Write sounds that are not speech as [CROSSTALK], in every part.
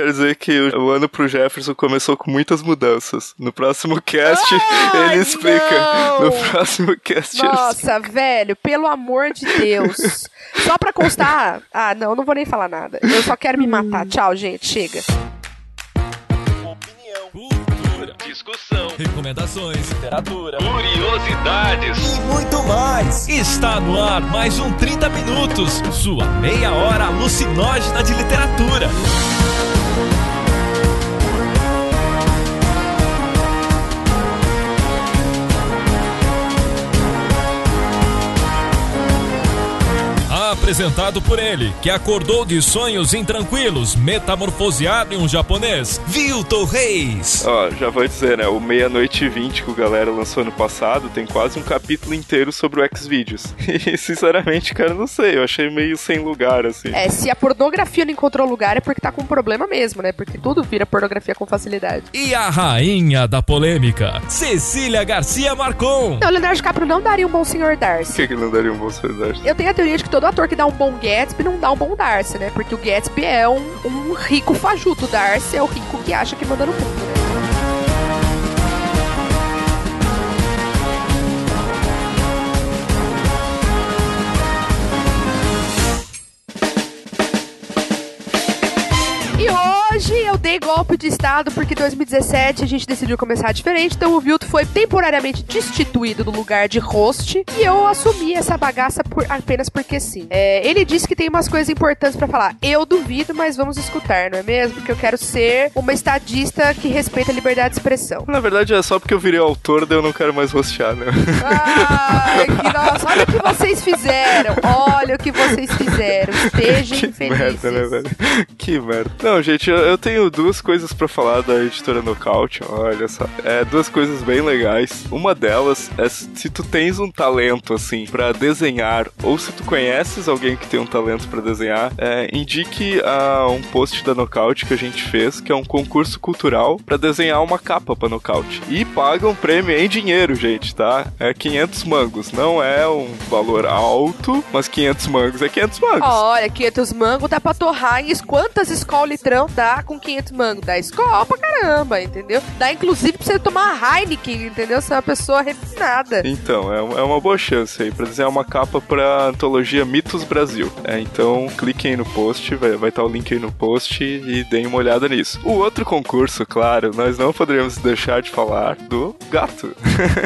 quero dizer que o, ano pro Jefferson começou com muitas mudanças. No próximo cast, [LAUGHS] Ai, ele explica. não! No próximo cast, ele Nossa, velho, pelo amor de Deus. Só pra constar. Ah, não, não vou nem falar nada. Eu só quero me matar. Tchau, gente. Chega. Cultura, Discussão, recomendações, literatura, curiosidades. e muito mais. Está no ar mais um 30 minutos, sua meia hora alucinógena de literatura. Apresentado por ele, que acordou de sonhos intranquilos, metamorfoseado em um japonês, Vilton Reis. Ó, já vou dizer, né? O Meia-Noite e 20 que o galera lançou ano passado tem quase um capítulo inteiro sobre o Xvideos. [LAUGHS] E, sinceramente, cara, não sei. Eu achei meio sem lugar, assim. É, se a pornografia não encontrou lugar é porque tá com problema mesmo, né? Porque tudo vira pornografia com facilidade. E a rainha da polêmica, Cecília Garcia Marcon. Não, o Leonardo DiCaprio não daria um bom senhor Por Darcy. que, que ele não daria um bom solidariedade? Eu tenho a teoria de que todo ator que dá um bom Gatsby não dá um bom Darcy, né? Porque o Gatsby é um, um rico fajuto. O Darcy é o rico que acha que manda no mundo, dei golpe de estado porque 2017 a gente decidiu começar diferente, então o Vilto foi temporariamente destituído do lugar de host e eu assumi essa bagaça por- apenas porque sim. É, ele disse que tem umas coisas importantes pra falar. Eu duvido, mas vamos escutar, não é mesmo? Porque eu quero ser uma estadista que respeita a liberdade de expressão. Na verdade, é só porque eu virei autor, daí eu não quero mais rostear, né? Ai, que [LAUGHS] nossa, olha o que vocês fizeram. Olha o que vocês fizeram. Estejam Que felizes. merda, né, velho? Que merda. Não, gente, eu, eu tenho duas coisas pra falar da editora Nocaute, olha só. É, duas coisas bem legais. Uma delas é se tu tens um talento, assim, pra desenhar, ou se tu conheces alguém que tem um talento pra desenhar, é, indique a um post da Nocaute que a gente fez, que é um concurso cultural pra desenhar uma capa pra Nocaute. E paga um prêmio em dinheiro, gente, tá? É 500 mangos. Não é um valor alto, mas 500 mangos é 500 mangos. Olha, 500 mango dá pra torrar em quantas escolas litrão dá com 500 mango? Dá escola pra caramba, entendeu? Dá inclusive pra você tomar Heineken, entendeu? Você é uma pessoa refinada. Então, é, é uma boa chance aí pra desenhar uma capa pra antologia Mitos Brasil. É, então, cliquem aí no post, vai estar tá o link aí no post e deem uma olhada nisso. O outro concurso, claro, nós não poderíamos deixar de falar do gato.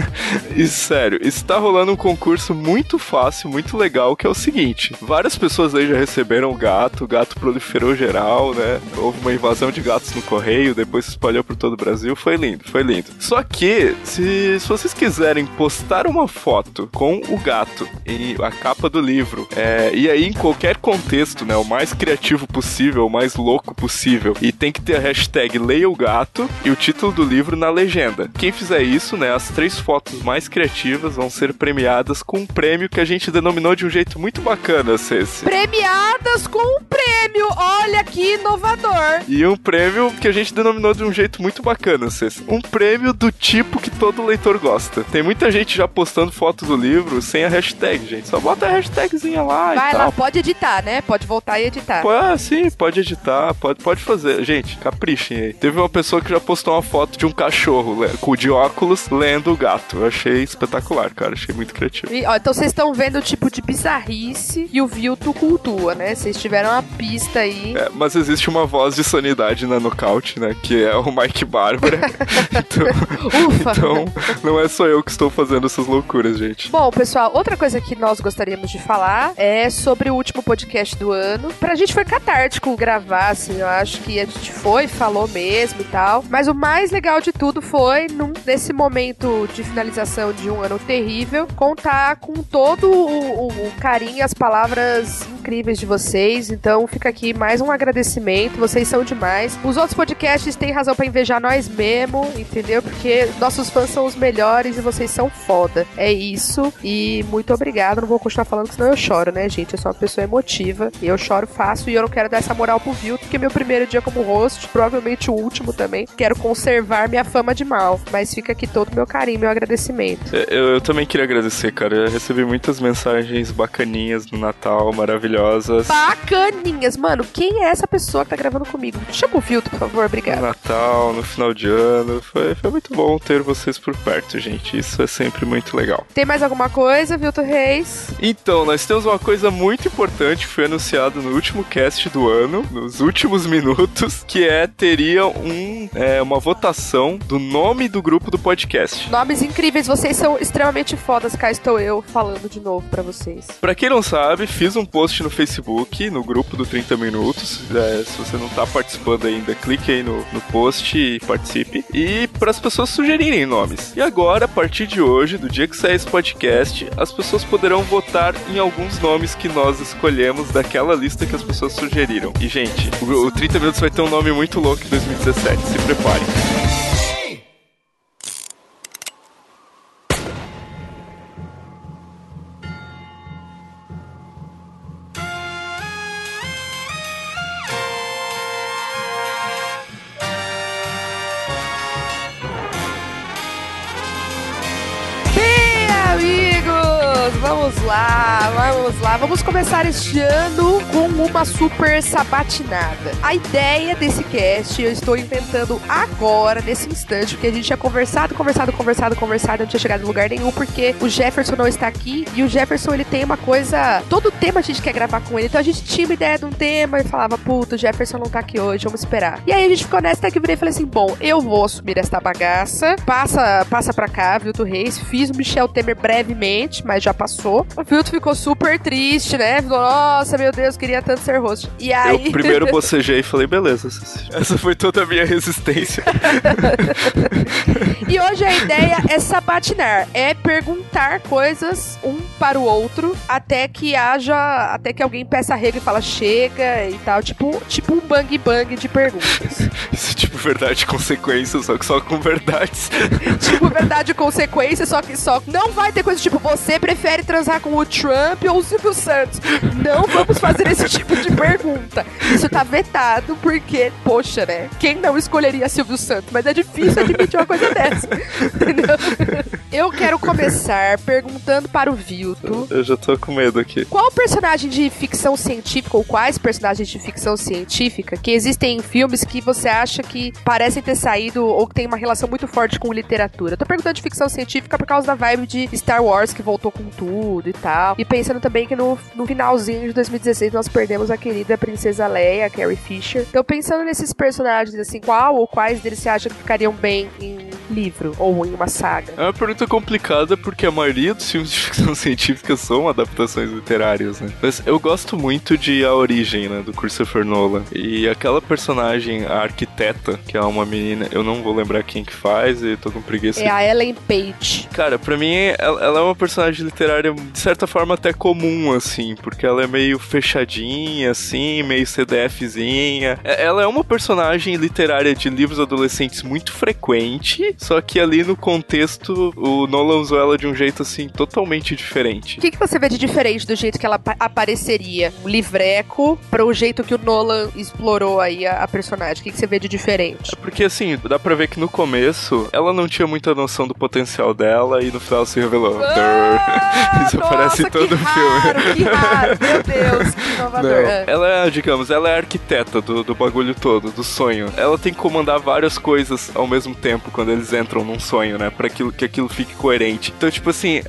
[LAUGHS] e sério, está rolando um concurso muito fácil, muito legal, que é o seguinte: várias pessoas aí já receberam o gato, o gato proliferou geral, né? Houve uma invasão de gatos no correio, depois se espalhou por todo o Brasil. Foi lindo, foi lindo. Só que, se, se vocês quiserem postar uma foto com o gato e a capa do livro, é, e aí em qualquer contexto, né? O mais criativo possível, o mais louco possível, e tem que ter a hashtag Leia o Gato e o título do livro na legenda. Quem fizer isso, né? As três fotos mais criativas vão ser premiadas com um prêmio que a gente denominou de um jeito muito bacana, Ceci. Premiadas com um prêmio. Olha que inovador. E um prêmio que a gente denominou de um jeito muito bacana, Cês. Um prêmio do tipo que todo leitor gosta. Tem muita gente já postando fotos do livro sem a hashtag, gente. Só bota a hashtagzinha lá Vai e lá, tal. pode editar, né? Pode voltar e editar. Ah, sim, pode editar, pode, pode fazer. Gente, caprichem aí. Teve uma pessoa que já postou uma foto de um cachorro com de óculos lendo o gato. Eu achei espetacular, cara. Achei muito criativo. E, ó, então vocês estão vendo o tipo de bizarrice que o Vilto cultua, né? Vocês tiveram uma pista aí. É, mas existe uma voz de sanidade na nocaute, né? Que é o Mike Bárbara. [LAUGHS] então, Ufa! então, não é só eu que estou fazendo essas loucuras, gente. Bom, pessoal, outra coisa que nós gostaríamos de falar é sobre o último podcast do ano. Pra gente foi catártico gravar, assim, eu acho que a gente foi, falou mesmo e tal. Mas o mais legal de tudo foi, num, nesse momento de finalização de um ano terrível, contar com todo o, o- o carinho e as palavras incríveis de vocês. Então fica aqui mais um agradecimento, vocês são demais. Os outros podcasts têm razão pra invejar nós mesmo, entendeu? Porque nossos fãs são os melhores e vocês são foda. É isso. E muito obrigado. Não vou continuar falando, senão eu choro, né, gente? Eu sou uma pessoa emotiva. E eu choro fácil e eu não quero dar essa moral pro Vilto, porque meu primeiro dia como host, provavelmente o último também. Quero conservar minha fama de mal. Mas fica aqui todo o meu carinho, meu agradecimento. É, Eu, eu também queria agradecer, cara. Eu recebi muitas mensagens bacaninhas no Natal, maravilhosas. Maravilhosas. Bacaninhas. Mano, quem é essa pessoa que tá gravando comigo? Chama o Vilto, por favor, No obrigado. Natal, no final de ano. Foi, foi muito bom ter vocês por perto, gente. Isso é sempre muito legal. Tem mais alguma coisa, Vilto Reis? Então, nós temos uma coisa muito importante que foi anunciado no último cast do ano, nos últimos minutos, que é teria um, é, uma votação do nome do grupo do podcast. Nomes incríveis, vocês são extremamente fodas. Cá estou eu falando de novo pra vocês. Pra quem não sabe, fiz um post no Facebook, no grupo do 30 Minutos. É, se você não tá participando ainda, clique aí no, no post e participe. E para as pessoas sugerirem nomes. E agora, a partir de hoje, do dia que sair esse podcast, as pessoas poderão votar em alguns nomes que nós escolhemos daquela lista que as pessoas sugeriram. E, gente, o, o 30 Minutos vai ter um nome muito louco em 2017. Se preparem. Vamos começar este ano com uma super sabatinada. A ideia desse cast eu estou inventando agora, nesse instante, porque a gente tinha conversado, conversado, conversado, conversado, não tinha chegado em lugar nenhum, porque o Jefferson não está aqui e o Jefferson ele tem uma coisa. Todo tema a gente quer gravar com ele, então a gente tinha uma ideia de um tema e falava, puta, o Jefferson não tá aqui hoje, vamos esperar. E aí a gente ficou nessa que virei e falei assim: bom, eu vou assumir esta bagaça, passa, passa pra cá, Vilto Reis. Fiz o Michel Temer brevemente, mas já passou. O Vilto ficou super triste, né? Falou, nossa, meu Deus, queria tanto ser host. E aí. Eu primeiro [LAUGHS] bocejei e falei, beleza, [LAUGHS] essa foi toda a minha resistência. [LAUGHS] E hoje a ideia é sabatinar, é perguntar coisas um para o outro até que haja, até que alguém peça regra e fala chega e tal, tipo, tipo um bang bang de perguntas. Isso é tipo verdade e consequência, só que só com verdades. tipo verdade e consequência, só que só não vai ter coisa tipo você prefere transar com o Trump ou o Silvio Santos. Não vamos fazer esse [LAUGHS] tipo de pergunta. Isso tá vetado porque, poxa, né? Quem não escolheria Silvio Santos? Mas é difícil admitir uma coisa dessa. Entendeu? Eu quero começar perguntando para o Vilto. Eu já tô com medo aqui. Qual personagem de ficção científica ou quais personagens de ficção científica que existem em filmes que você acha que parecem ter saído ou que tem uma relação muito forte com literatura? Eu tô perguntando de ficção científica por causa da vibe de Star Wars que voltou com tudo e tal. E pensando também que no, no finalzinho de 2016 nós perdemos a querida princesa Leia, Carrie Fisher. Então pensando nesses personagens assim, qual ou quais deles você acha que ficariam bem em livro ou em uma saga? É uma pergunta complicada porque a maioria dos filmes de ficção [LAUGHS] científica são adaptações literárias, né? Mas eu gosto muito de A Origem, né, do Christopher Nolan. E aquela personagem, a arquiteta, que é uma menina, eu não vou lembrar quem que faz e tô com preguiça. É a Ellen Page. Cara, pra mim, ela, ela é uma personagem literária, de certa forma, até comum, assim, porque ela é meio fechadinha, assim, meio CDFzinha. É- Ela é uma personagem literária de livros adolescentes muito frequente, só que ali no contexto, o Nolan usou ela de um jeito, assim, totalmente diferente. O que, que você vê de diferente do jeito que ela apa- apareceria? O livreco para o jeito que o Nolan explorou aí a, a personagem. O que, que você vê de diferente? Porque, assim, dá pra ver que no começo, ela não tinha muita noção do potencial dela e no final se revelou. Ah, [LAUGHS] Isso aparece em nossa, todo o filme. Raro, Que raro, meu Deus, que inovador. Não, Ah. ela é, digamos, ela é a arquiteta do, do bagulho todo, do sonho. Ela tem que comandar várias coisas ao mesmo tempo quando eles entram num sonho, né? Pra aquilo, que aquilo fique coerente. Então, tipo assim,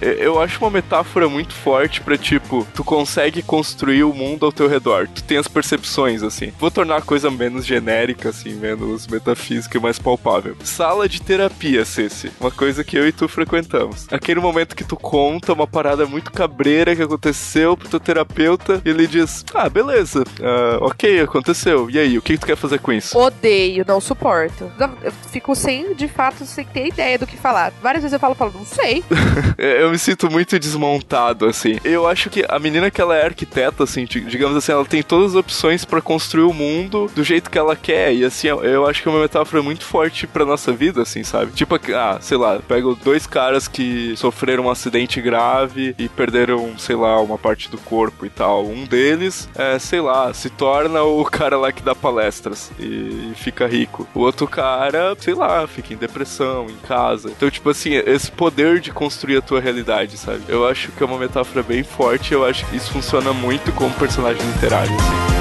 eu- eu acho uma metáfora muito forte pra, tipo, tu consegue construir o mundo ao teu redor. Tu tem as percepções, assim. Vou tornar a coisa menos genérica, assim, menos metafísica e mais palpável. Sala de terapia, Ceci. Uma coisa que eu e tu frequentamos. Aquele momento que tu conta uma parada muito cabreira que aconteceu pro teu terapeuta e ele diz: Ah, beleza, ah, ok, aconteceu. E aí, o que, que tu quer fazer com isso? Odeio, não suporto. Não, Eu fico sem, de fato, sem ter ideia do que falar. Várias vezes eu falo, falo, não sei. [LAUGHS] É, Eu me sinto muito desmontado, assim. Eu acho que a menina que ela é arquiteta, assim, di- digamos assim, ela tem todas as opções pra construir o mundo do jeito que ela quer. E assim, eu- eu acho que é uma metáfora muito forte pra nossa vida, assim, sabe? Tipo, ah, sei lá, pego dois caras que sofreram um acidente grave e perderam, sei lá, uma parte do corpo e tal. Um deles, é, sei lá, se torna o [LAUGHS] cara lá que dá palestras e, e fica rico. O outro cara, sei lá, fica em depressão, em casa. Então, tipo assim, esse poder de construir a tua realidade, sabe? Eu acho que é uma metáfora bem forte, eu acho que isso funciona muito como personagem literário, assim.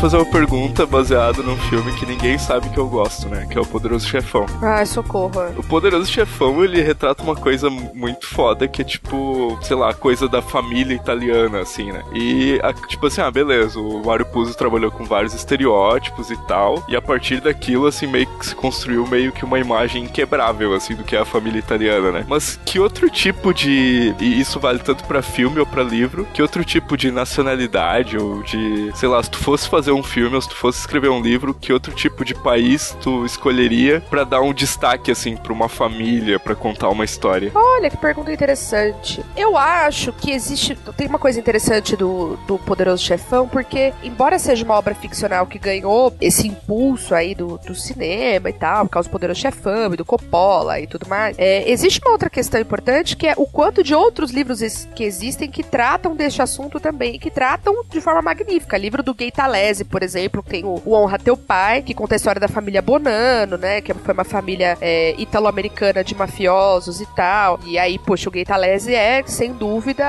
Fazer uma pergunta baseada num filme que ninguém sabe que eu gosto, né? Que é o Poderoso Chefão. Ai, socorro. O Poderoso Chefão, ele retrata uma coisa muito foda, que é tipo, sei lá, coisa da família italiana, assim, né? E, a, tipo assim, ah, beleza, o Mario Puzo trabalhou com vários estereótipos e tal, e a partir daquilo, assim, meio que se construiu meio que uma imagem inquebrável, assim, do que é a família italiana, né? Mas que outro tipo de... E isso vale tanto para filme ou para livro, que outro tipo de nacionalidade ou de... Sei lá, se tu fosse fazer fazer um filme ou se tu fosse escrever um livro, que outro tipo de país tu escolheria para dar um destaque assim para uma família, para contar uma história? Olha que pergunta interessante. Eu acho que existe tem uma coisa interessante do, do Poderoso Chefão, porque embora seja uma obra ficcional que ganhou esse impulso aí do, do cinema e tal, por causa do Poderoso Chefão e do Coppola e tudo mais, é, existe uma outra questão importante que é o quanto de outros livros que existem que tratam deste assunto também, que tratam de forma magnífica. Livro do Gay Talese, por exemplo, tem o, o Honra Teu Pai, que conta a história da família Bonano, né? Que foi uma família é, italo-americana de mafiosos e tal. E aí, poxa, o Talese é, sem dúvida,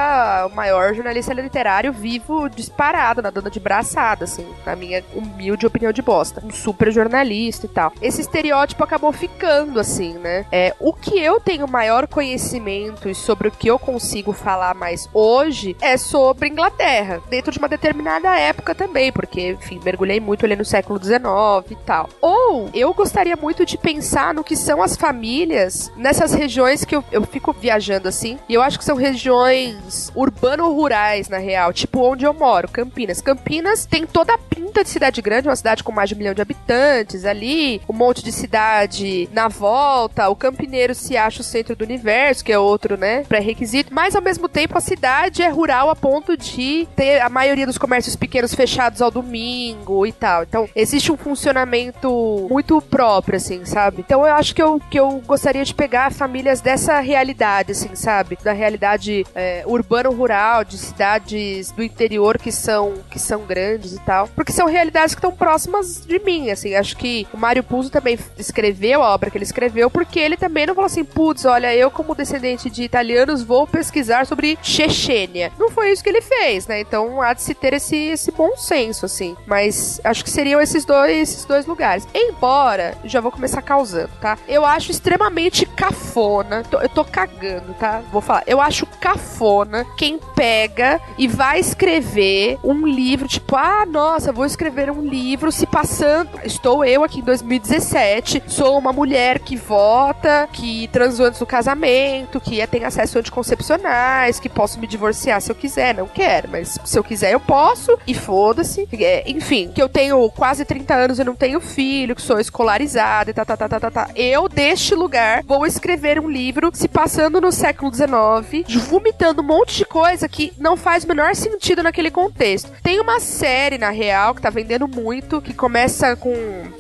o maior jornalista literário vivo disparado, nadando de braçada, assim, na minha humilde opinião de bosta. Um super jornalista e tal. Esse estereótipo acabou ficando, assim, né? É, o que eu tenho maior conhecimento e sobre o que eu consigo falar mais hoje é sobre Inglaterra, dentro de uma determinada época também, porque enfim, mergulhei muito ali no século XIX e tal. Ou eu gostaria muito de pensar no que são as famílias nessas regiões que eu, eu fico viajando assim, e eu acho que são regiões urbano-rurais, na real, tipo onde eu moro, Campinas. Campinas tem toda a pinta de cidade grande, uma cidade com mais de um milhão de habitantes ali, um monte de cidade na volta, o campineiro se acha o centro do universo, que é outro, né, pré-requisito, mas ao mesmo tempo a cidade é rural a ponto de ter a maioria dos comércios pequenos fechados ao domingo, domingo e tal. Então, existe um funcionamento muito próprio, assim, sabe? Então, eu acho que eu, que eu gostaria de pegar famílias dessa realidade, assim, sabe? Da realidade é, urbano-rural, de cidades do interior que são, que são grandes e tal. Porque são realidades que estão próximas de mim, assim. Acho que o Mário Puzo também escreveu a obra que ele escreveu, porque ele também não falou assim, putz, olha, eu como descendente de italianos vou pesquisar sobre Chechênia. Não foi isso que ele fez, né? Então há de se ter esse, esse bom senso, assim. Mas acho que seriam esses dois, esses dois lugares. Embora, já vou começar causando, tá? Eu acho extremamente cafona. eu tô cagando, tá? Vou falar. Eu acho cafona quem pega e vai escrever um livro, tipo, ah, nossa, vou escrever um livro se passando. Estou eu aqui em 2017, sou uma mulher que vota, que transou antes do casamento, que tem acesso a anticoncepcionais, que posso me divorciar se eu quiser. Não quero, mas se eu quiser eu posso. E foda-se. É, enfim, que eu tenho quase 30 anos e não tenho filho, que sou escolarizada e tá, tá, tá, tá, tá, tá. Eu, deste lugar, vou escrever um livro se passando no século XIX, vomitando um monte de coisa que não faz o menor sentido naquele contexto. Tem uma série, na real, que tá vendendo muito, que começa com.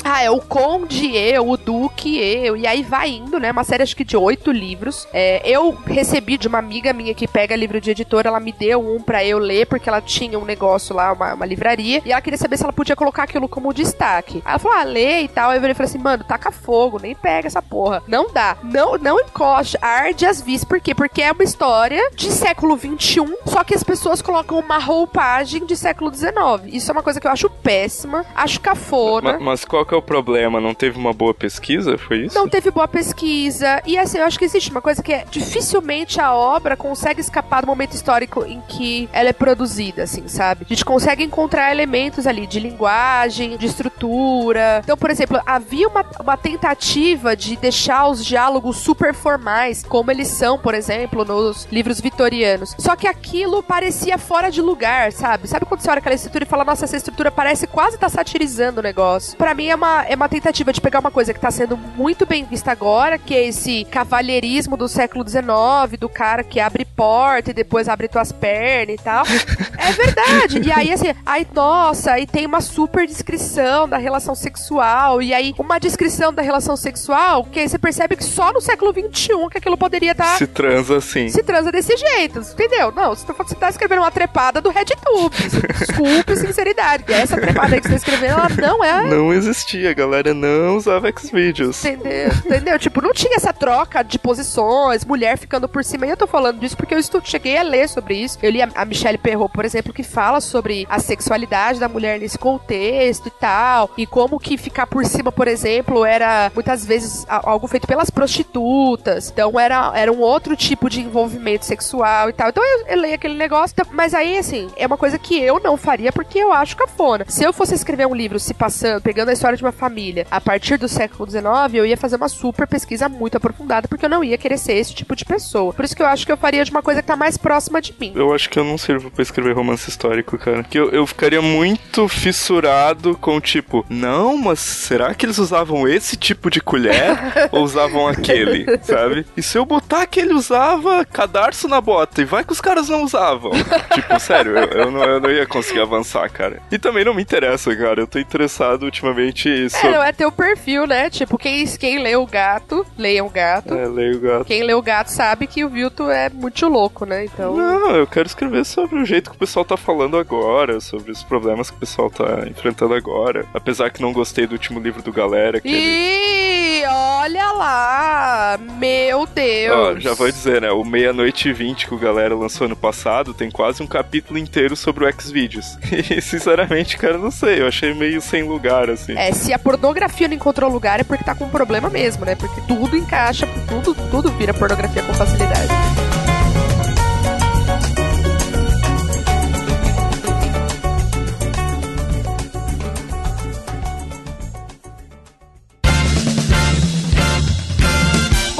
Ah, é o Conde eu, o Duque eu, e aí vai indo, né? Uma série acho que de oito livros. É, eu recebi de uma amiga minha que pega livro de editora, ela me deu um para eu ler, porque ela tinha um negócio lá, uma, uma livraria, e ela saber se ela podia colocar aquilo como destaque. Aí ela falou, ah, lê e tal. Aí eu falei assim, mano, taca fogo, nem pega essa porra. Não dá. Não, não encoste, arde as vis. Por quê? Porque é uma história de século XXI, só que as pessoas colocam uma roupagem de século XIX. Isso é uma coisa que eu acho péssima, acho cafona. Mas, mas qual que é o problema? Não teve uma boa pesquisa? Foi isso? Não teve boa pesquisa. E assim, eu acho que existe uma coisa que é dificilmente a obra consegue escapar do momento histórico em que ela é produzida, assim, sabe? A gente consegue encontrar elementos ali de linguagem, de estrutura. Então, por exemplo, havia uma, uma tentativa de deixar os diálogos super formais, como eles são, por exemplo, nos livros vitorianos. Só que aquilo parecia fora de lugar, sabe? Sabe quando você olha aquela estrutura e fala, nossa, essa estrutura parece quase estar tá satirizando o negócio. Para mim é uma, é uma tentativa de pegar uma coisa que tá sendo muito bem vista agora, que é esse cavalheirismo do século XIX, do cara que abre porta e depois abre tuas pernas e tal. [LAUGHS] é verdade. E aí, assim, aí, nossa, aí tem uma super descrição da relação sexual. E aí, uma descrição da relação sexual que aí você percebe que só no século XXI que aquilo poderia estar. Tá, se transa assim. Se transa desse jeito, entendeu? Não, você tá, você tá escrevendo uma trepada do RedTube. [LAUGHS] Desculpe, sinceridade. Que essa trepada aí que você tá escrevendo, ela não é. Não existia, galera não usava Xvideos. Entendeu? Entendeu? tipo, não tinha essa troca de posições, mulher ficando por cima. E eu tô falando disso porque eu estou, cheguei a ler sobre isso. Eu li a, a Michelle Perrault, por exemplo, que fala sobre a sexualidade da mulher nesse contexto e tal. E como que ficar por cima, por exemplo, era muitas vezes algo feito pelas prostitutas. Então era, era um outro tipo de envolvimento sexual e tal. Então eu, eu leio aquele negócio. Então, mas aí, assim, é uma coisa que eu não faria porque eu acho cafona. Se eu fosse escrever um livro se passando, pegando a história de uma família a partir do século XIX, eu ia fazer uma super pesquisa muito aprofundada porque eu não ia querer ser esse tipo de pessoa. Por isso que eu acho que eu faria de uma coisa que tá mais próxima de mim. Eu acho que eu não sirvo para escrever romance histórico, cara. Que eu, eu ficaria muito fissurado com tipo, não, mas será que eles usavam esse tipo de colher [LAUGHS] ou usavam aquele, sabe? E se eu botar que ele usava cadarço na bota e vai que os caras não usavam? tipo, [LAUGHS] sério, eu, eu, não, eu não ia conseguir avançar, cara. E também não me interessa, cara. Eu tô interessado ultimamente. Sobre... É, não é teu perfil, né? Tipo, quem, quem lê o gato, leia o gato. É, leia o gato. Quem lê o gato sabe que o Vilto é muito louco, né? Então. Não, eu quero escrever sobre o jeito que o pessoal tá falando agora, sobre os problemas que pessoal tá enfrentando agora. Apesar que não gostei do último livro do Galera. Que Ih, ele... olha lá! Meu Deus! Ó, já vou dizer, né? O Meia-Noite e 20 que o Galera lançou ano passado tem quase um capítulo inteiro sobre o Xvideos. [LAUGHS] E, sinceramente, cara, não sei. Eu achei meio sem lugar, assim. É, se a pornografia não encontrou lugar é porque tá com um problema mesmo, né? Porque tudo encaixa, tudo, tudo vira pornografia com facilidade.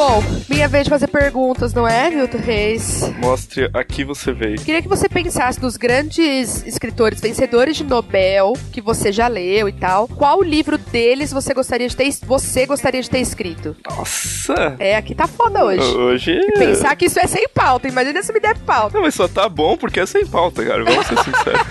Bom, minha vez de fazer perguntas, não é, Milton Reis? Mostre aqui você veio. Queria que você pensasse nos grandes escritores vencedores de Nobel que você já leu e tal. Qual livro deles você gostaria de ter, você gostaria de ter escrito? Nossa! É, aqui tá foda hoje. Hoje. E pensar que isso é sem pauta. Imagina se me der pauta. Não, mas só tá bom porque é sem pauta, cara. Vamos ser sinceros.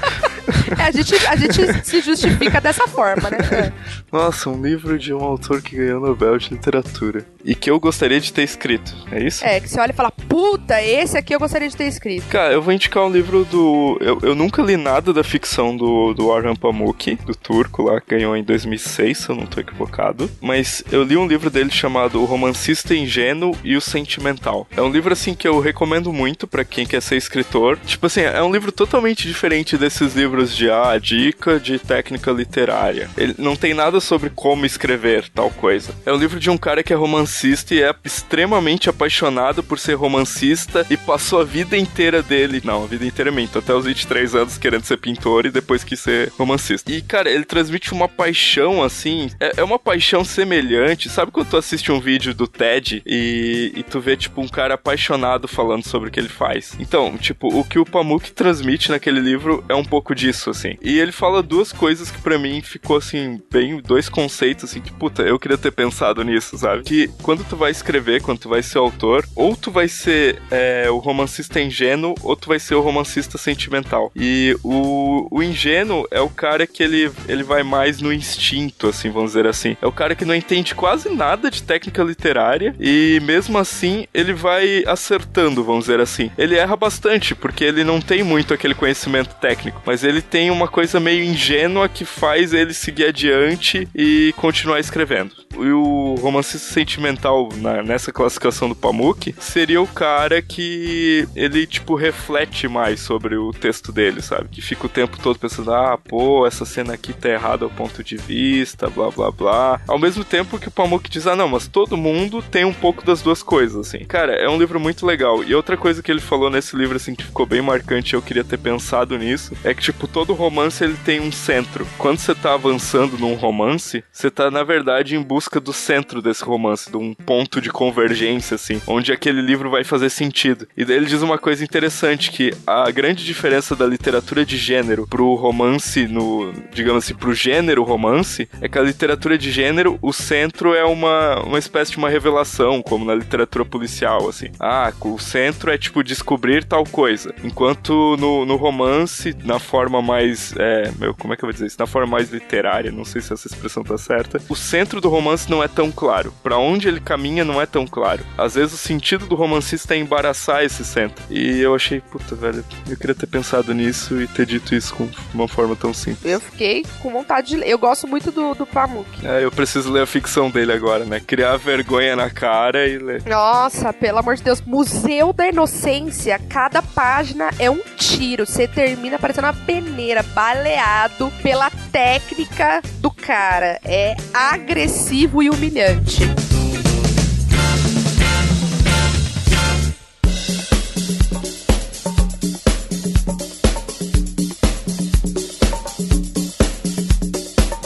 É, a gente, a gente se justifica dessa forma, né? [LAUGHS] Nossa, um livro de um autor que ganhou Nobel de Literatura. E que eu gostaria de ter escrito, é isso? É, que você olha e fala, puta, esse aqui eu gostaria de ter escrito. Cara, eu vou indicar um livro do. Eu, eu nunca li nada da ficção do, do Orhan Pamuk, do turco lá, que ganhou em 2006, se eu não tô equivocado. Mas eu li um livro dele chamado O Romancista Ingênuo e o Sentimental. É um livro, assim, que eu recomendo muito para quem quer ser escritor. Tipo assim, é um livro totalmente diferente desses livros de ah, dica de técnica literária. Ele não tem nada sobre como escrever tal coisa. É um livro de um cara que é romancista e é extremamente apaixonado por ser romancista e passou a vida inteira dele, não, a vida inteira minto, até os 23 anos querendo ser pintor e depois quis ser romancista. E, cara, ele transmite uma paixão, assim, é, é uma paixão semelhante. Sabe quando tu assiste um vídeo do TED e, e tu vê, tipo, um cara apaixonado falando sobre o que ele faz? Então, tipo, o que o Pamuk transmite naquele livro é um pouco disso, assim. E ele fala duas coisas que para mim ficou assim, bem, dois conceitos assim que, puta, eu queria ter pensado nisso, sabe? Que quando tu vai escrever, quando tu vai ser autor, ou tu vai ser é, o romancista ingênuo, ou tu vai ser o romancista sentimental. E o, o ingênuo é o cara que ele, ele vai mais no instinto, assim, vamos dizer assim. É o cara que não entende quase nada de técnica literária e mesmo assim ele vai acertando, vamos dizer assim. Ele erra bastante, porque ele não tem muito aquele conhecimento técnico, mas ele tem uma coisa meio ingênua que faz ele seguir adiante e continuar escrevendo. E o romancista sentimental na, nessa classificação do Pamuk seria o cara que ele, tipo, reflete mais sobre o texto dele, sabe? Que fica o tempo todo pensando, ah, pô, essa cena aqui tá errada ao ponto de vista, blá blá blá. Ao mesmo tempo que o Pamuk diz, ah, não, mas todo mundo tem um pouco das duas coisas, assim. Cara, é um livro muito legal. E outra coisa que ele falou nesse livro, assim, que ficou bem marcante, eu queria ter pensado nisso, é que, tipo, todo romance ele tem um centro. Quando você tá avançando num romance, você tá, na verdade, em busca busca do centro desse romance, de um ponto de convergência, assim, onde aquele livro vai fazer sentido. E daí ele diz uma coisa interessante, que a grande diferença da literatura de gênero pro romance, no, digamos assim, pro gênero romance, é que a literatura de gênero, o centro é uma, uma espécie de uma revelação, como na literatura policial, assim. Ah, o centro é, tipo, descobrir tal coisa. Enquanto no, no romance, na forma mais, é, meu, como é que eu vou dizer isso? Na forma mais literária, não sei se essa expressão tá certa, o centro do romance não é tão claro. Para onde ele caminha não é tão claro. Às vezes o sentido do romancista é embaraçar esse centro. E eu achei, puta, velho, eu queria ter pensado nisso e ter dito isso com uma forma tão simples. Eu fiquei com vontade de ler. Eu gosto muito do, do Pamuk. É, eu preciso ler a ficção dele agora, né? Criar vergonha na cara e ler. Nossa, pelo amor de Deus. Museu da Inocência. Cada página é um tiro. Você termina parecendo uma peneira, baleado pela técnica do cara. É agressivo e humilhante.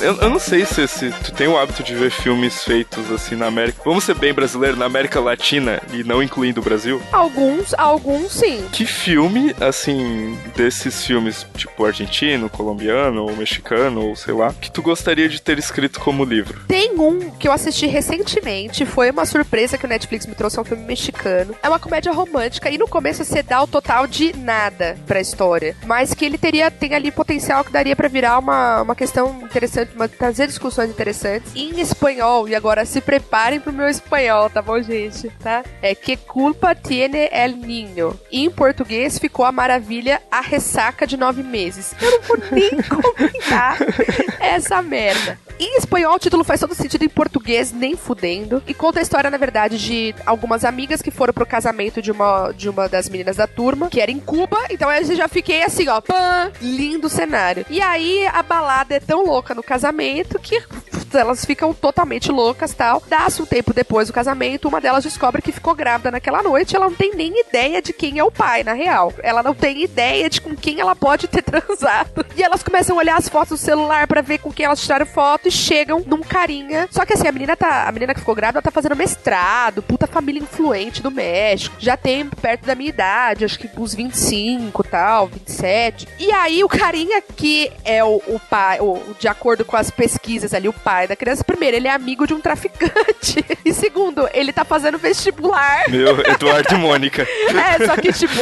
Eu, eu não sei se, se tu tem o hábito de ver filmes feitos assim na América. Vamos ser bem brasileiro, na América Latina e não incluindo o Brasil. Alguns, alguns sim. Que filme, assim, desses filmes, tipo argentino, colombiano ou mexicano, ou sei lá, que tu gostaria de ter escrito como livro? Tem um que eu assisti recentemente, foi uma surpresa que o Netflix me trouxe, é um filme mexicano. É uma comédia romântica e no começo você dá o total de nada pra história, mas que ele teria tem ali potencial que daria pra virar uma, uma questão interessante, uma, trazer discussões interessantes em espanhol. E agora se preparem pro meu espanhol, tá bom, gente? Tá? É que culpa tiene el niño. Em português ficou a maravilha a ressaca de nove meses. Eu não vou nem [LAUGHS] comentar essa merda. Em espanhol, o título faz todo sentido em português, nem fudendo. E conta a história, na verdade, de algumas amigas que foram pro casamento de uma, de uma das meninas da turma, que era em Cuba. Então eu já fiquei assim, ó, pã, lindo cenário. E aí a balada é tão louca no casamento que elas ficam totalmente loucas tal. Dá-se um tempo depois do casamento, uma delas descobre que ficou grávida naquela noite. Ela não tem nem ideia de quem é o pai, na real. Ela não tem ideia de com quem ela pode ter [LAUGHS] transado. E elas começam a olhar as fotos do celular para ver com quem elas tiraram foto e chegam num carinha. Só que assim, a menina tá. A menina que ficou grávida tá fazendo mestrado, puta família influente do México. Já tem perto da minha idade, acho que uns 25 tal, 27. E aí o carinha que é o, o pai, o, de acordo com as pesquisas ali, o pai da criança, primeiro, ele é amigo de um traficante. [LAUGHS] E segundo, ele tá fazendo vestibular. Meu, Eduardo e Mônica. [LAUGHS] É, só que, tipo,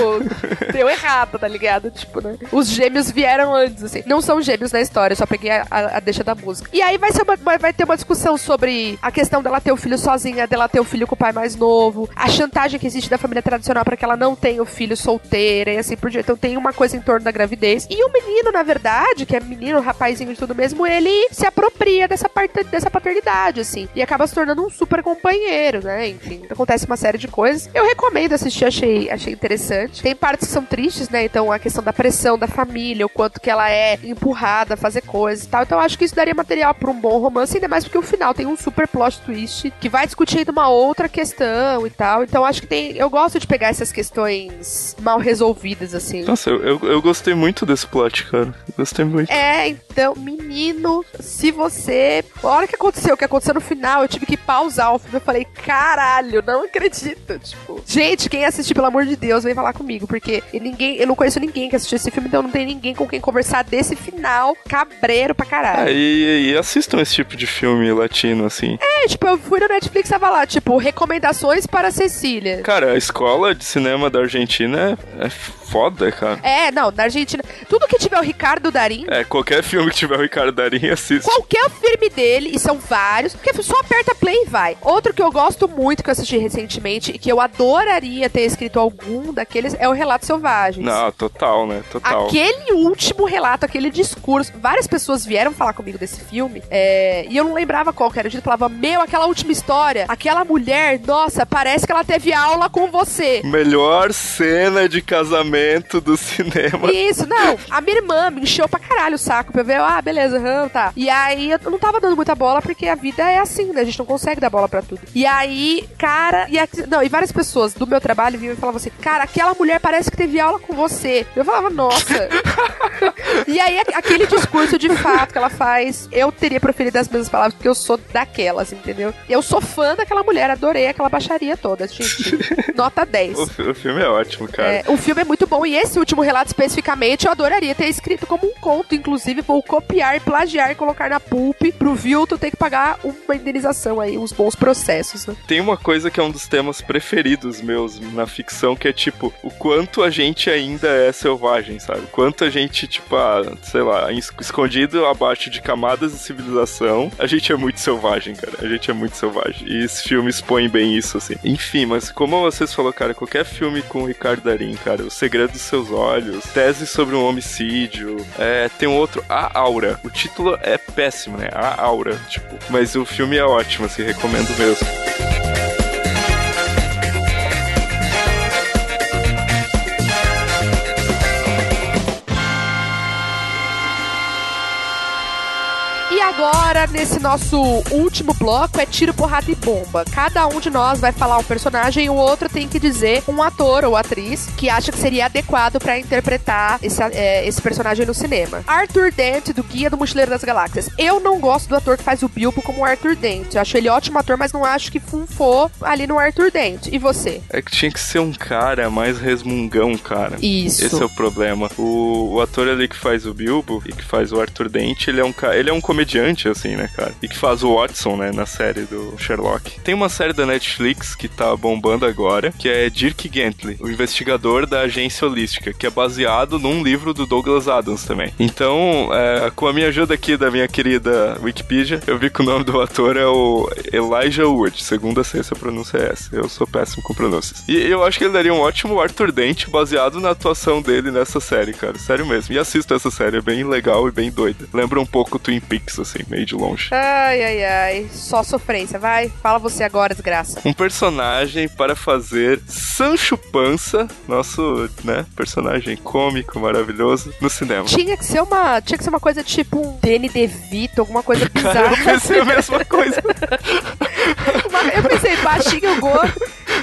deu errado, tá ligado? Tipo, né? Os gêmeos vieram antes, assim. Não são gêmeos na história, só peguei a, a, a deixa da música. E aí vai, ser uma, vai ter uma discussão sobre a questão dela ter o filho sozinha, dela ter o filho com o pai mais novo, a chantagem que existe da família tradicional para que ela não tenha o filho solteira e assim por diante. Então tem uma coisa em torno da gravidez. E o menino, na verdade, que é menino, rapazinho de tudo mesmo, ele se apropria dessa, parte, dessa paternidade, assim. E acaba se tornando um super companheiro, né? Enfim, acontece uma série de coisas. Eu recomendo assistir, achei, achei interessante. Tem partes que são tristes, né? Então a questão da pressão da família, o quanto que ela é empurrada a fazer coisas e tal. Então eu acho que isso daria material para um bom romance, ainda mais porque o final tem um super plot twist que vai discutindo uma outra questão e tal. Então acho que tem. Eu gosto de pegar essas questões mal resolvidas, assim. Nossa, eu, eu, eu gostei muito desse plot, cara. Gostei muito. É, então, menino, se você. A hora que aconteceu, o que aconteceu no final, eu tive que pausar o filme. Eu falei, caralho, não acredito. Tipo, gente, quem assistir, pelo amor de Deus, vem falar comigo, porque ninguém, eu não conheço ninguém que assistiu esse filme, então não tem ninguém com quem conversar desse final cabreiro pra caralho. É, e, e assistam esse tipo de filme latino, assim. É, tipo, eu fui no Netflix e tava lá, tipo, recomendações para Cecília. Cara, a escola de cinema da Argentina é, é foda, cara. É, não, na Argentina. Tudo que tiver o Ricardo Darim. É, qualquer filme que tiver o Ricardo Darim, assiste. Qualquer filme dele, e são vários, porque só aperta play e vai. Outro que eu gosto muito, que eu assisti recentemente, e que eu adoraria ter escrito algum daqueles, é o Relato Selvagens. Não, total, né? Total. Aquele último relato, aquele discurso. Várias pessoas vieram falar comigo desse filme, é, e eu não lembrava qual que era. Eu falava, meu, aquela última história, aquela mulher, nossa, parece que ela teve aula com você. Melhor cena de casamento momento do cinema. Isso, não. A minha irmã me encheu pra caralho o saco pra eu ver. Ah, beleza, hum, tá. E aí eu não tava dando muita bola porque a vida é assim, né? A gente não consegue dar bola pra tudo. E aí, cara. E aqui, não, e várias pessoas do meu trabalho vinham e falavam assim: Cara, aquela mulher parece que teve aula com você. Eu falava, nossa. e aí, aquele discurso de fato que ela faz, eu teria proferido as mesmas palavras porque eu sou daquelas, entendeu? Eu sou fã daquela mulher, adorei aquela baixaria toda, gente. [LAUGHS] Nota 10. O, o filme é ótimo, cara. É, o filme é muito bom e esse último relato especificamente eu adoraria ter escrito como um conto, inclusive vou copiar, plagiar colocar na pulp pro Vilto ter que pagar uma indenização aí, uns bons processos, né? Tem uma coisa que é um dos temas preferidos meus na ficção, que é tipo, o quanto a gente ainda é selvagem, sabe? Quanto a gente, tipo, ah, sei lá, escondido abaixo de camadas de civilização, a gente é muito selvagem, cara. A gente é muito selvagem. E esse filme expõe bem isso, assim. Enfim, mas como vocês falaram, cara, qualquer filme com o Ricardo Darim, cara, O Segredo dos Seus Olhos, Tese sobre um Homicídio, é, tem um outro, A Aura. O título é péssimo, né? A Aura, tipo. Mas o filme é ótimo, assim, recomendo mesmo. Agora, nesse nosso último bloco, é tiro, porrada e bomba. Cada um de nós vai falar um personagem e o outro tem que dizer um ator ou atriz que acha que seria adequado para interpretar esse, é, esse personagem no cinema. Arthur Dent, do Guia do Mochileiro das Galáxias. Eu não gosto do ator que faz o Bilbo como o Arthur Dent. Eu acho ele ótimo ator, mas não acho que funfou ali no Arthur Dent. E você? É que tinha que ser um cara mais resmungão, cara. Isso. Esse é o problema. O, o ator ali que faz o Bilbo e que faz o Arthur Dent, ele é um, ele é um comediante comediante, assim, né, cara? E que faz o Watson, né, na série do Sherlock. Tem uma série da Netflix que tá bombando agora, que é Dirk Gently, o investigador da agência holística, que é baseado num livro do Douglas Adams também. Então, é, com a minha ajuda aqui da minha querida Wikipedia, eu vi que o nome do ator é o Elijah Wood, segundo a ciência pronúncia é essa. Eu sou péssimo com pronúncias. E eu acho que ele daria um ótimo Arthur Dent baseado na atuação dele nessa série, cara. Sério mesmo. E assisto essa série, é bem legal e bem doida. Lembra um pouco Twin Peaks, assim assim, meio de longe. Ai, ai, ai. Só sofrência. Vai, fala você agora, desgraça. Um personagem para fazer Sancho Pança, nosso, né, personagem cômico, maravilhoso, no cinema. Tinha que ser uma, tinha que ser uma coisa tipo um Danny DeVito, alguma coisa [LAUGHS] bizarra. Cara, eu pensei a mesma [LAUGHS] coisa. eu pensei, baixinho, gordo,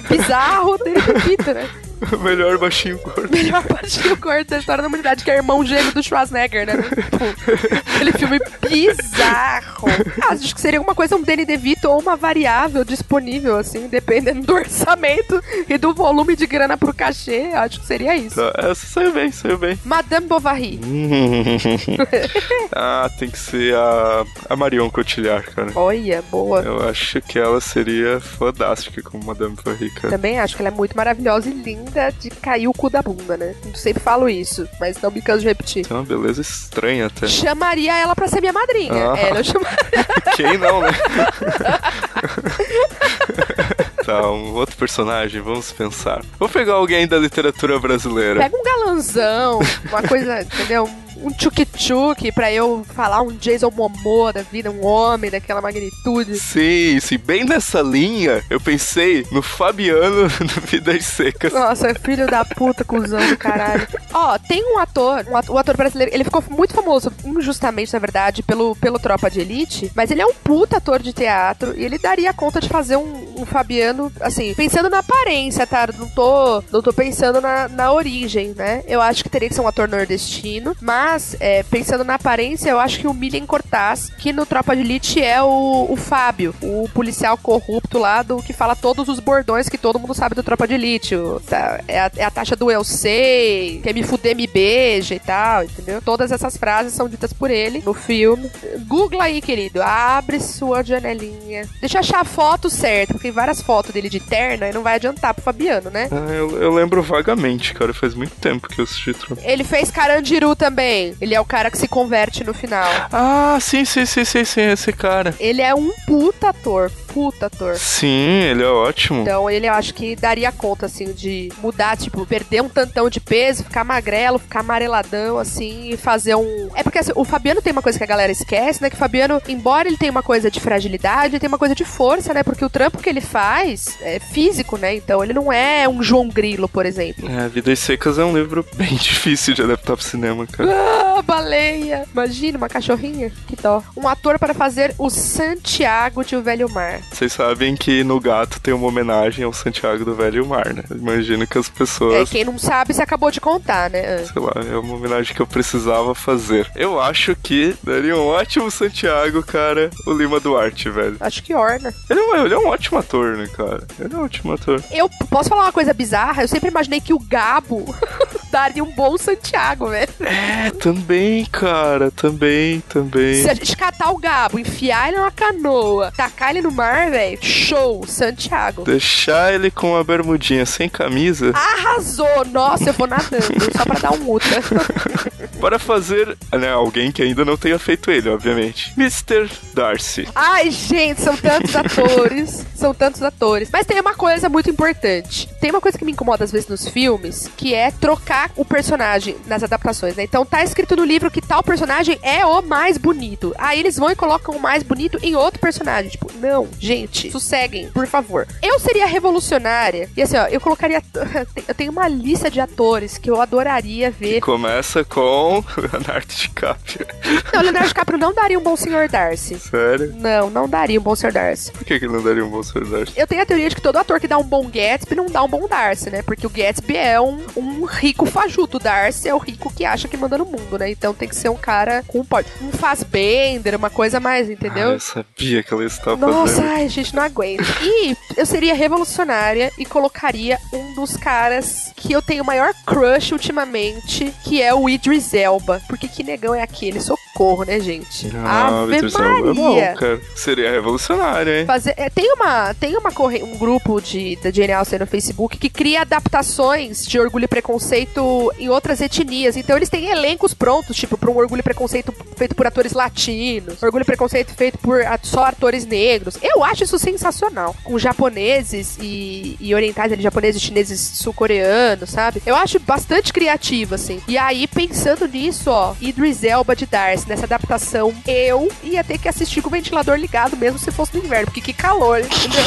bizarro, Danny DeVito, né? O [LAUGHS] melhor baixinho gordo. Melhor baixinho gordo da história da humanidade, que é irmão gêmeo do Schwarzenegger, né? tipo, aquele filme bizarro. Ah, acho que seria alguma coisa, um Danny DeVito ou uma variável disponível, assim, dependendo do orçamento e do volume de grana pro cachê. Acho que seria isso. Tá, essa saiu bem, saiu bem. Madame Bovary. [LAUGHS] ah, tem que ser a, a Marion Cotillard, cara. Olha, boa. Eu acho que ela seria fantástica como Madame Bovary, cara. Também acho que ela é muito maravilhosa e linda linda de cair o cu da bunda, né? Eu sempre falo isso, mas não me canso de repetir. É uma beleza estranha até. Chamaria ela pra ser minha madrinha. Ah. Ela chamaria. [LAUGHS] Quem não, né? [LAUGHS] tá, um outro personagem, vamos pensar. Vou pegar alguém da literatura brasileira. Pega um galanzão, uma coisa, entendeu? Um tchuk-tchuk pra eu falar um Jason Momoa da vida, um homem daquela magnitude. Sim, sim, bem nessa linha, eu pensei no Fabiano [LAUGHS] do Vidas Secas. Nossa, filho da puta, cuzão do caralho. Ó, tem um ator, um ator, um ator brasileiro, ele ficou muito famoso, injustamente, na verdade, pelo, pelo Tropa de Elite, mas ele é um puta ator de teatro e ele daria conta de fazer um, um Fabiano, assim, pensando na aparência, tá? Não tô, não tô pensando na, na origem, né? Eu acho que teria que ser um ator nordestino, mas mas, é, pensando na aparência, eu acho que o Milian Cortaz, que no Tropa de Elite é o, o Fábio, o policial corrupto lá do que fala todos os bordões que todo mundo sabe do Tropa de Elite. O, tá, é, a, é, a, taxa do eu sei, quer me fuder, me beija e tal, entendeu? Todas essas frases são ditas por ele no filme. Google aí, querido. Abre sua janelinha. Deixa eu achar a foto certa, porque tem várias fotos dele de terna e não vai adiantar pro Fabiano, né? Ah, eu, eu lembro vagamente, cara. Faz muito tempo que eu assisti Tropa. Ele fez Carandiru também. Ele é o cara que se converte no final. Ah, sim, sim, sim, sim, sim, esse cara. Ele é um puta ator puta ator. Sim, ele é ótimo. Então ele eu acho que daria conta, assim, de mudar, tipo, perder um tantão de peso, ficar magrelo, ficar amareladão, assim, e fazer um. É porque assim, o Fabiano tem uma coisa que a galera esquece, né? Que o Fabiano, embora ele tenha uma coisa de fragilidade, ele tem uma coisa de força, né? Porque o trampo que ele faz é físico, né? Então ele não é um João Grilo, por exemplo. É, Vidas Secas é um livro [LAUGHS] bem difícil de adaptar pro cinema, cara. Ah, baleia! Imagina, uma cachorrinha. Que dó. Um ator para fazer o Santiago de O Velho Mar. Vocês sabem que no Gato tem uma homenagem ao Santiago do Velho Mar, né? Imagino que as É, pessoas. quem não sabe, você acabou de contar, né? Sei lá, é uma homenagem que eu precisava fazer. Eu acho que daria um ótimo Santiago, cara, o Lima Duarte, velho. Acho que orna. Ele é, ele é um ótimo ator, né, cara? Ele é um ótimo ator. Eu posso falar uma coisa bizarra? Eu sempre imaginei que o Gabo [LAUGHS] daria um bom Santiago, velho. É, também, cara, também, também. Se a gente catar o Gabo, enfiar ele numa canoa, tacar ele no mar, velho, show, Santiago. Deixar ele com a bermudinha sem camisa Arrasou! Nossa, eu vou nadando, [LAUGHS] só pra dar um ultra. [LAUGHS] para fazer, né, alguém que ainda não tenha feito ele, obviamente. Mr. Darcy. Ai, gente, são tantos atores. [LAUGHS] São tantos atores. Mas tem uma coisa muito importante. Tem uma coisa que me incomoda às vezes nos filmes, que é trocar o personagem nas adaptações, né? Então tá escrito no livro que tal personagem é o mais bonito. Aí eles vão e colocam o mais bonito em outro personagem. Tipo, não, gente, sosseguem, por favor. Eu seria revolucionária. E assim, ó, eu colocaria. [LAUGHS] Eu tenho uma lista de atores que eu adoraria ver. Começa com [LAUGHS] Leonardo DiCaprio. Não, Leonardo DiCaprio não daria um bom Sr. Darcy. Sério? Não, não daria um bom Sr. Darcy. Por que, que ele não daria um bom Sr. Darcy? Eu tenho a teoria de que todo ator que dá um bom Gatsby não dá um bom Darcy, né? Porque o Gatsby é um, um rico fajuto. O Darcy é o rico que acha que manda no mundo, né? Então tem que ser um cara com um pode. Um Fassbender, uma coisa mais, Ah, entendeu? eu sabia que ela estava Nossa, fazendo. Ai, gente, não aguento. E eu seria revolucionária e colocaria um dos caras que eu tenho maior crush ultimamente, que é o Idris Elba. Porque que negão é aquele? Socorro, né, gente? Ah, Ave é Maria. bom, cara. Seria revolucionário, hein? Fazer, é, tem uma, tem uma corre, um grupo de, da Jane Austen no Facebook que cria adaptações de Orgulho e Preconceito em outras etnias. Então eles têm elencos prontos, tipo, para um Orgulho e Preconceito feito por atores latinos, Orgulho e Preconceito feito por só atores negros. Eu acho isso sensacional. Com japoneses e, e orientais, ali, japoneses, chineses, sul-coreanos, sabe? Eu acho bastante criativo, assim. E aí, pensando nisso, ó, Idris Elba de Darcy, nessa adaptação, eu ia ter que assistir com o ventilador ligado mesmo se fosse no inverno, porque que calor, entendeu?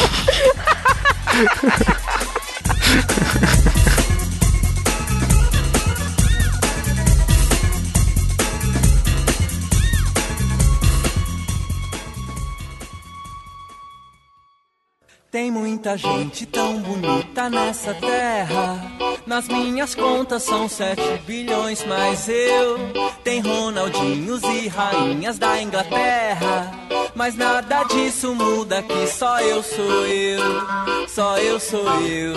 [LAUGHS] Tem muita gente tão bonita nessa terra. Nas minhas contas são 7 bilhões, mas eu. Tem Ronaldinhos e rainhas da Inglaterra. Mas nada disso muda que só eu sou eu. Só eu sou eu.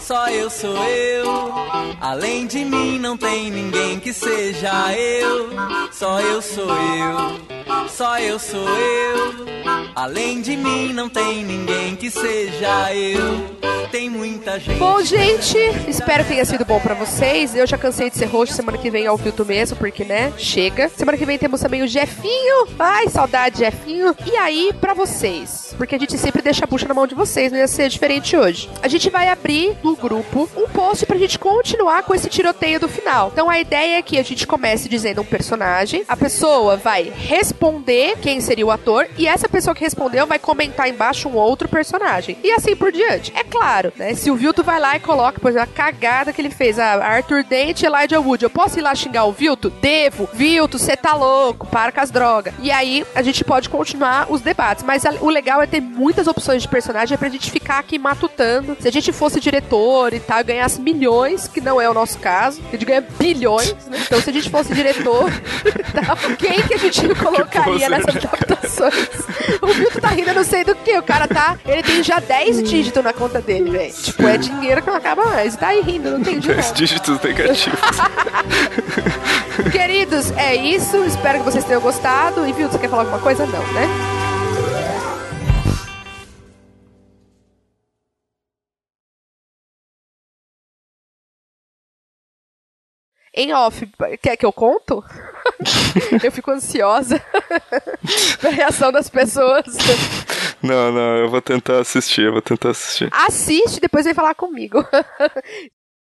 Só eu sou eu. Além de mim não tem ninguém que seja eu. Só eu sou eu. Só eu sou eu. Além de mim não tem ninguém que seja eu. Tem muita gente. Bom, gente, espero que tenha sido bom pra vocês. Eu já cansei de ser host, semana que vem é o filtro mesmo, porque, né, chega. Semana que vem temos também o Jefinho. Ai, saudade, Jefinho. E aí, pra vocês, porque a gente sempre deixa a bucha na mão de vocês, não ia ser diferente hoje. A gente vai abrir no grupo um post pra gente continuar com esse tiroteio do final. Então a ideia é que a gente comece dizendo um personagem, a pessoa vai responder quem seria o ator, e essa pessoa que respondeu vai comentar embaixo um outro personagem. E assim por diante. É claro, né? Se o Vilto vai lá e coloca, por exemplo, a cagada que ele fez, a Arthur Dent e Elijah Wood, eu posso ir lá xingar o Vilto? Devo. Vilto, você tá louco, para com as drogas. E aí a gente pode continuar os debates. Mas a- o legal é ter muitas opções de personagem pra gente ficar aqui matutando. Se a gente fosse diretor e tal, ganhasse milhões, que não é o nosso caso, a gente ganha bilhões, né? Então se a gente fosse diretor [LAUGHS] e tal, quem que a gente colocaria nessas adaptações? O Vilto tá rindo, eu não sei do que. O cara tá. Ele tem já 10 dígitos na conta dele, velho. Tipo, é dinheiro que não acaba mais. E tá aí rindo, não tem de 10 novo. dígitos negativos. [LAUGHS] Queridos, é isso. Espero que vocês tenham gostado. E Vilto, você quer falar alguma coisa? Não, né? Em off, quer que eu conto? [LAUGHS] eu fico ansiosa [LAUGHS] pra reação das pessoas. Não, não, eu vou tentar assistir, eu vou tentar assistir. Assiste, depois vem falar comigo. [LAUGHS]